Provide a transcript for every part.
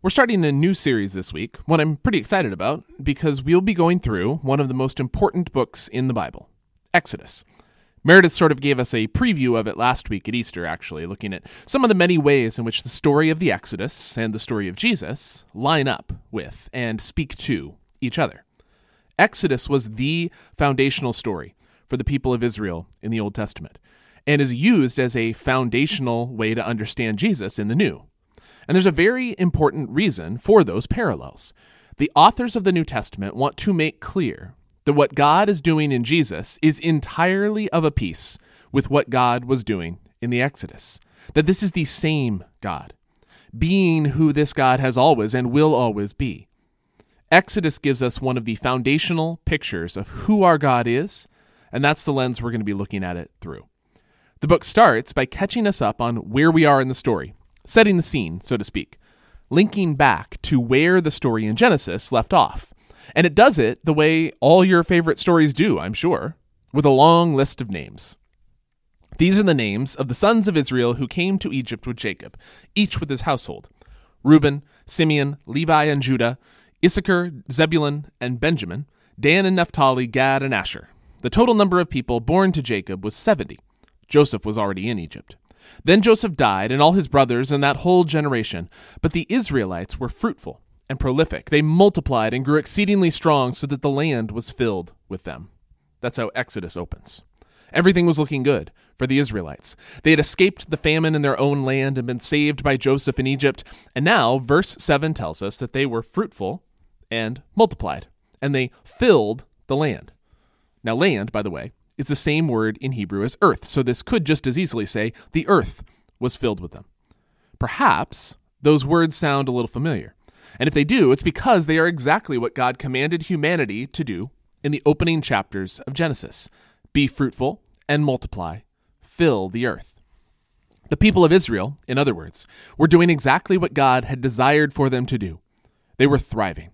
We're starting a new series this week, one I'm pretty excited about, because we'll be going through one of the most important books in the Bible Exodus. Meredith sort of gave us a preview of it last week at Easter, actually, looking at some of the many ways in which the story of the Exodus and the story of Jesus line up with and speak to each other. Exodus was the foundational story for the people of Israel in the Old Testament and is used as a foundational way to understand Jesus in the New. And there's a very important reason for those parallels. The authors of the New Testament want to make clear that what God is doing in Jesus is entirely of a piece with what God was doing in the Exodus. That this is the same God, being who this God has always and will always be. Exodus gives us one of the foundational pictures of who our God is, and that's the lens we're going to be looking at it through. The book starts by catching us up on where we are in the story, setting the scene, so to speak, linking back to where the story in Genesis left off. And it does it the way all your favorite stories do, I'm sure, with a long list of names. These are the names of the sons of Israel who came to Egypt with Jacob, each with his household Reuben, Simeon, Levi, and Judah, Issachar, Zebulun, and Benjamin, Dan and Naphtali, Gad, and Asher. The total number of people born to Jacob was 70. Joseph was already in Egypt. Then Joseph died, and all his brothers, and that whole generation. But the Israelites were fruitful and prolific. They multiplied and grew exceedingly strong, so that the land was filled with them. That's how Exodus opens. Everything was looking good for the Israelites. They had escaped the famine in their own land and been saved by Joseph in Egypt. And now, verse 7 tells us that they were fruitful and multiplied, and they filled the land. Now, land, by the way, is the same word in Hebrew as earth, so this could just as easily say the earth was filled with them. Perhaps those words sound a little familiar. And if they do, it's because they are exactly what God commanded humanity to do in the opening chapters of Genesis be fruitful and multiply, fill the earth. The people of Israel, in other words, were doing exactly what God had desired for them to do. They were thriving.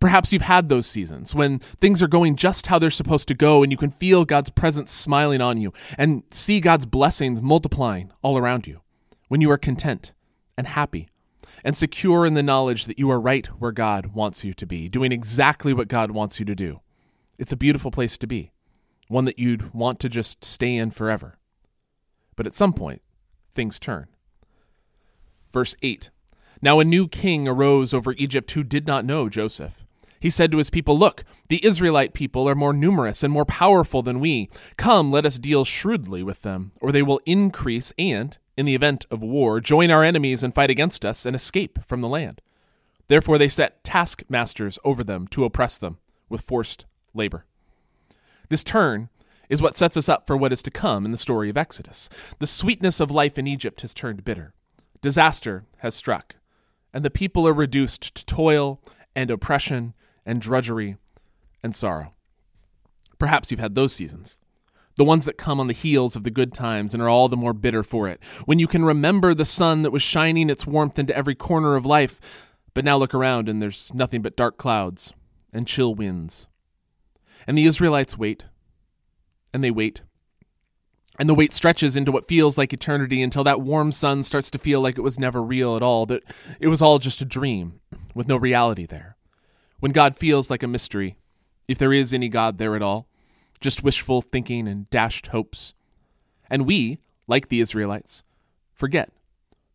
Perhaps you've had those seasons when things are going just how they're supposed to go and you can feel God's presence smiling on you and see God's blessings multiplying all around you. When you are content and happy and secure in the knowledge that you are right where God wants you to be, doing exactly what God wants you to do. It's a beautiful place to be, one that you'd want to just stay in forever. But at some point, things turn. Verse 8 Now a new king arose over Egypt who did not know Joseph. He said to his people, Look, the Israelite people are more numerous and more powerful than we. Come, let us deal shrewdly with them, or they will increase and, in the event of war, join our enemies and fight against us and escape from the land. Therefore they set taskmasters over them to oppress them with forced labor. This turn is what sets us up for what is to come in the story of Exodus. The sweetness of life in Egypt has turned bitter. Disaster has struck, and the people are reduced to toil and oppression and drudgery and sorrow. Perhaps you've had those seasons. The ones that come on the heels of the good times and are all the more bitter for it. When you can remember the sun that was shining its warmth into every corner of life, but now look around and there's nothing but dark clouds and chill winds. And the Israelites wait, and they wait. And the wait stretches into what feels like eternity until that warm sun starts to feel like it was never real at all, that it was all just a dream with no reality there when God feels like a mystery, if there is any God there at all, just wishful thinking and dashed hopes. And we, like the Israelites, forget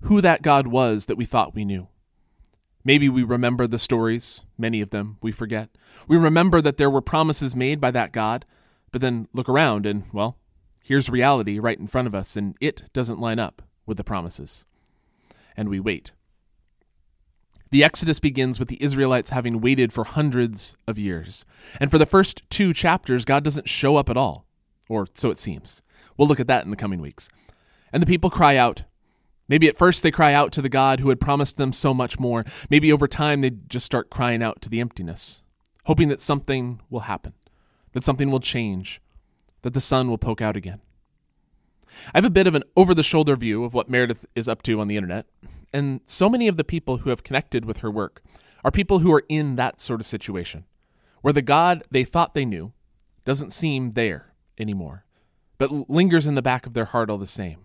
who that God was that we thought we knew. Maybe we remember the stories, many of them we forget. We remember that there were promises made by that God, but then look around and, well, here's reality right in front of us, and it doesn't line up with the promises. And we wait. The Exodus begins with the Israelites having waited for hundreds of years. And for the first two chapters, God doesn't show up at all, or so it seems. We'll look at that in the coming weeks. And the people cry out. Maybe at first they cry out to the God who had promised them so much more. Maybe over time they just start crying out to the emptiness, hoping that something will happen, that something will change, that the sun will poke out again. I have a bit of an over the shoulder view of what Meredith is up to on the internet, and so many of the people who have connected with her work are people who are in that sort of situation, where the God they thought they knew doesn't seem there anymore, but lingers in the back of their heart all the same.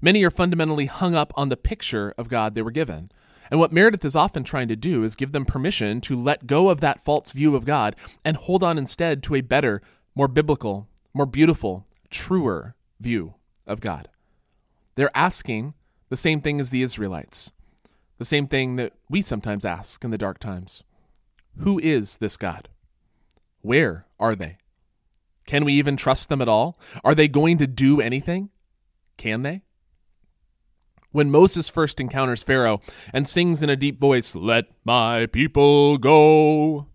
Many are fundamentally hung up on the picture of God they were given, And what Meredith is often trying to do is give them permission to let go of that false view of God and hold on instead to a better, more biblical, more beautiful, truer view of God. They're asking the same thing as the Israelites, the same thing that we sometimes ask in the dark times Who is this God? Where are they? Can we even trust them at all? Are they going to do anything? Can they? When Moses first encounters Pharaoh and sings in a deep voice, Let my people go,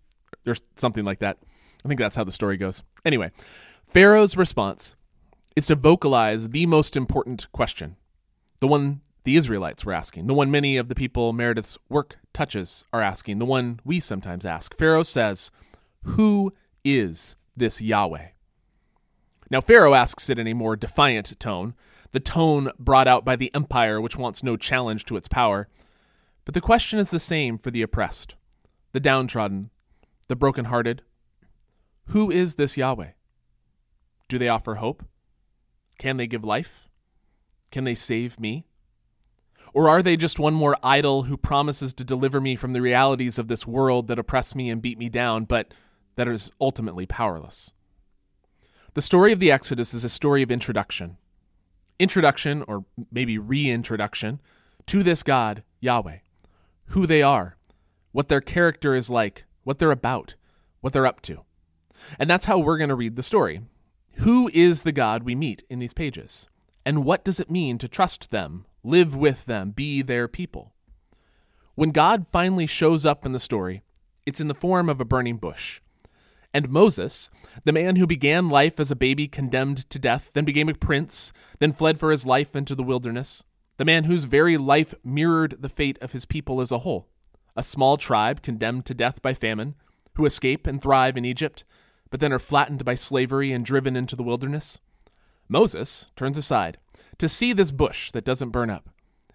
or something like that. I think that's how the story goes. Anyway, Pharaoh's response is to vocalize the most important question, the one the Israelites were asking, the one many of the people Meredith's work touches are asking, the one we sometimes ask. Pharaoh says, Who is this Yahweh? Now, Pharaoh asks it in a more defiant tone, the tone brought out by the empire which wants no challenge to its power. But the question is the same for the oppressed, the downtrodden, the broken-hearted. Who is this Yahweh? Do they offer hope? Can they give life? Can they save me? Or are they just one more idol who promises to deliver me from the realities of this world that oppress me and beat me down, but that is ultimately powerless? The story of the Exodus is a story of introduction. Introduction, or maybe reintroduction, to this God, Yahweh, who they are, what their character is like, what they're about, what they're up to. And that's how we're going to read the story. Who is the God we meet in these pages? And what does it mean to trust them, live with them, be their people? When God finally shows up in the story, it's in the form of a burning bush. And Moses, the man who began life as a baby condemned to death, then became a prince, then fled for his life into the wilderness, the man whose very life mirrored the fate of his people as a whole, a small tribe condemned to death by famine, who escape and thrive in Egypt, but then are flattened by slavery and driven into the wilderness. Moses turns aside to see this bush that doesn't burn up,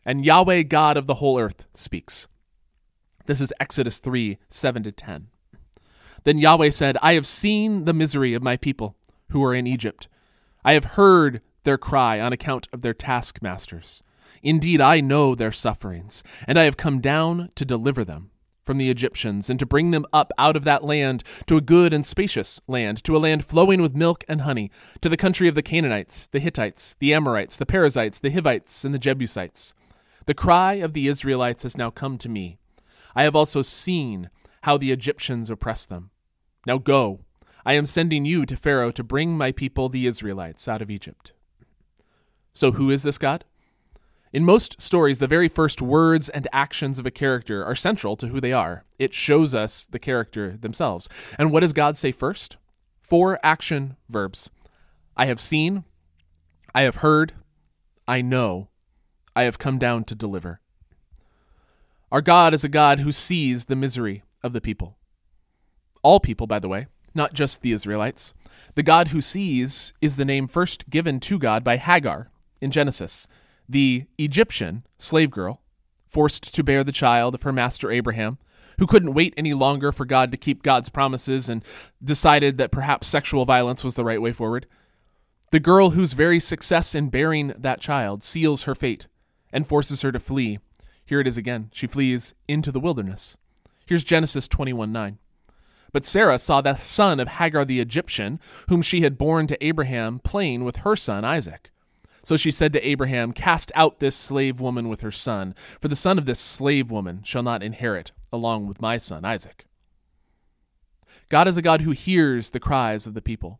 and Yahweh, God of the whole earth, speaks. This is Exodus 3 7 to 10. Then Yahweh said, I have seen the misery of my people who are in Egypt. I have heard their cry on account of their taskmasters. Indeed, I know their sufferings, and I have come down to deliver them from the Egyptians, and to bring them up out of that land to a good and spacious land, to a land flowing with milk and honey, to the country of the Canaanites, the Hittites, the Amorites, the Perizzites, the Hivites, and the Jebusites. The cry of the Israelites has now come to me. I have also seen how the Egyptians oppress them. Now go, I am sending you to Pharaoh to bring my people, the Israelites, out of Egypt. So, who is this God? In most stories, the very first words and actions of a character are central to who they are. It shows us the character themselves. And what does God say first? Four action verbs I have seen, I have heard, I know, I have come down to deliver. Our God is a God who sees the misery of the people. All people, by the way, not just the Israelites. The God who sees is the name first given to God by Hagar in Genesis, the Egyptian slave girl, forced to bear the child of her master Abraham, who couldn't wait any longer for God to keep God's promises and decided that perhaps sexual violence was the right way forward. The girl whose very success in bearing that child seals her fate and forces her to flee. Here it is again. She flees into the wilderness. Here's Genesis 21 9. But Sarah saw the son of Hagar the Egyptian, whom she had borne to Abraham, playing with her son Isaac. So she said to Abraham, Cast out this slave woman with her son, for the son of this slave woman shall not inherit along with my son Isaac. God is a God who hears the cries of the people,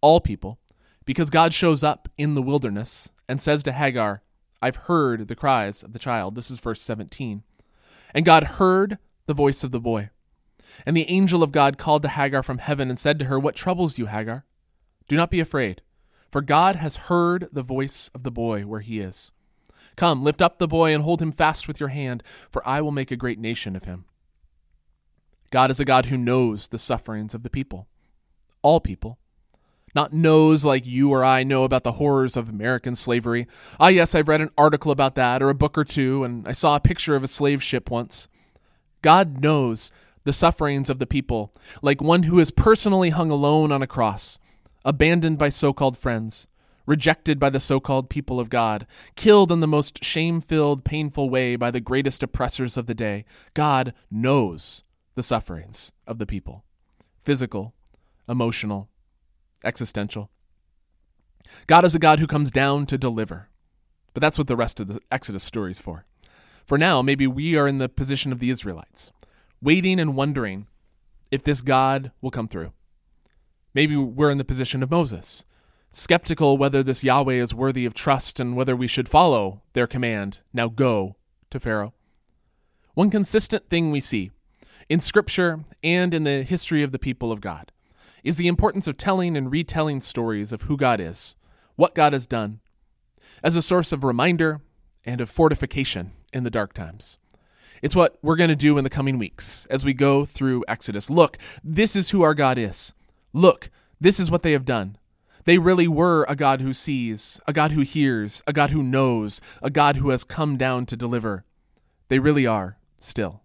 all people, because God shows up in the wilderness and says to Hagar, I've heard the cries of the child. This is verse 17. And God heard the voice of the boy. And the angel of God called to Hagar from heaven and said to her, What troubles you, Hagar? Do not be afraid, for God has heard the voice of the boy where he is. Come, lift up the boy and hold him fast with your hand, for I will make a great nation of him. God is a God who knows the sufferings of the people, all people. Not knows like you or I know about the horrors of American slavery. Ah, yes, I've read an article about that or a book or two, and I saw a picture of a slave ship once. God knows the sufferings of the people, like one who is personally hung alone on a cross, abandoned by so called friends, rejected by the so called people of God, killed in the most shame filled, painful way by the greatest oppressors of the day, God knows the sufferings of the people physical, emotional, existential. God is a God who comes down to deliver. But that's what the rest of the Exodus story is for. For now, maybe we are in the position of the Israelites, waiting and wondering if this God will come through. Maybe we're in the position of Moses, skeptical whether this Yahweh is worthy of trust and whether we should follow their command, now go to Pharaoh. One consistent thing we see in Scripture and in the history of the people of God is the importance of telling and retelling stories of who God is, what God has done, as a source of reminder and of fortification in the dark times. It's what we're going to do in the coming weeks as we go through Exodus. Look, this is who our God is. Look, this is what they have done. They really were a God who sees, a God who hears, a God who knows, a God who has come down to deliver. They really are still.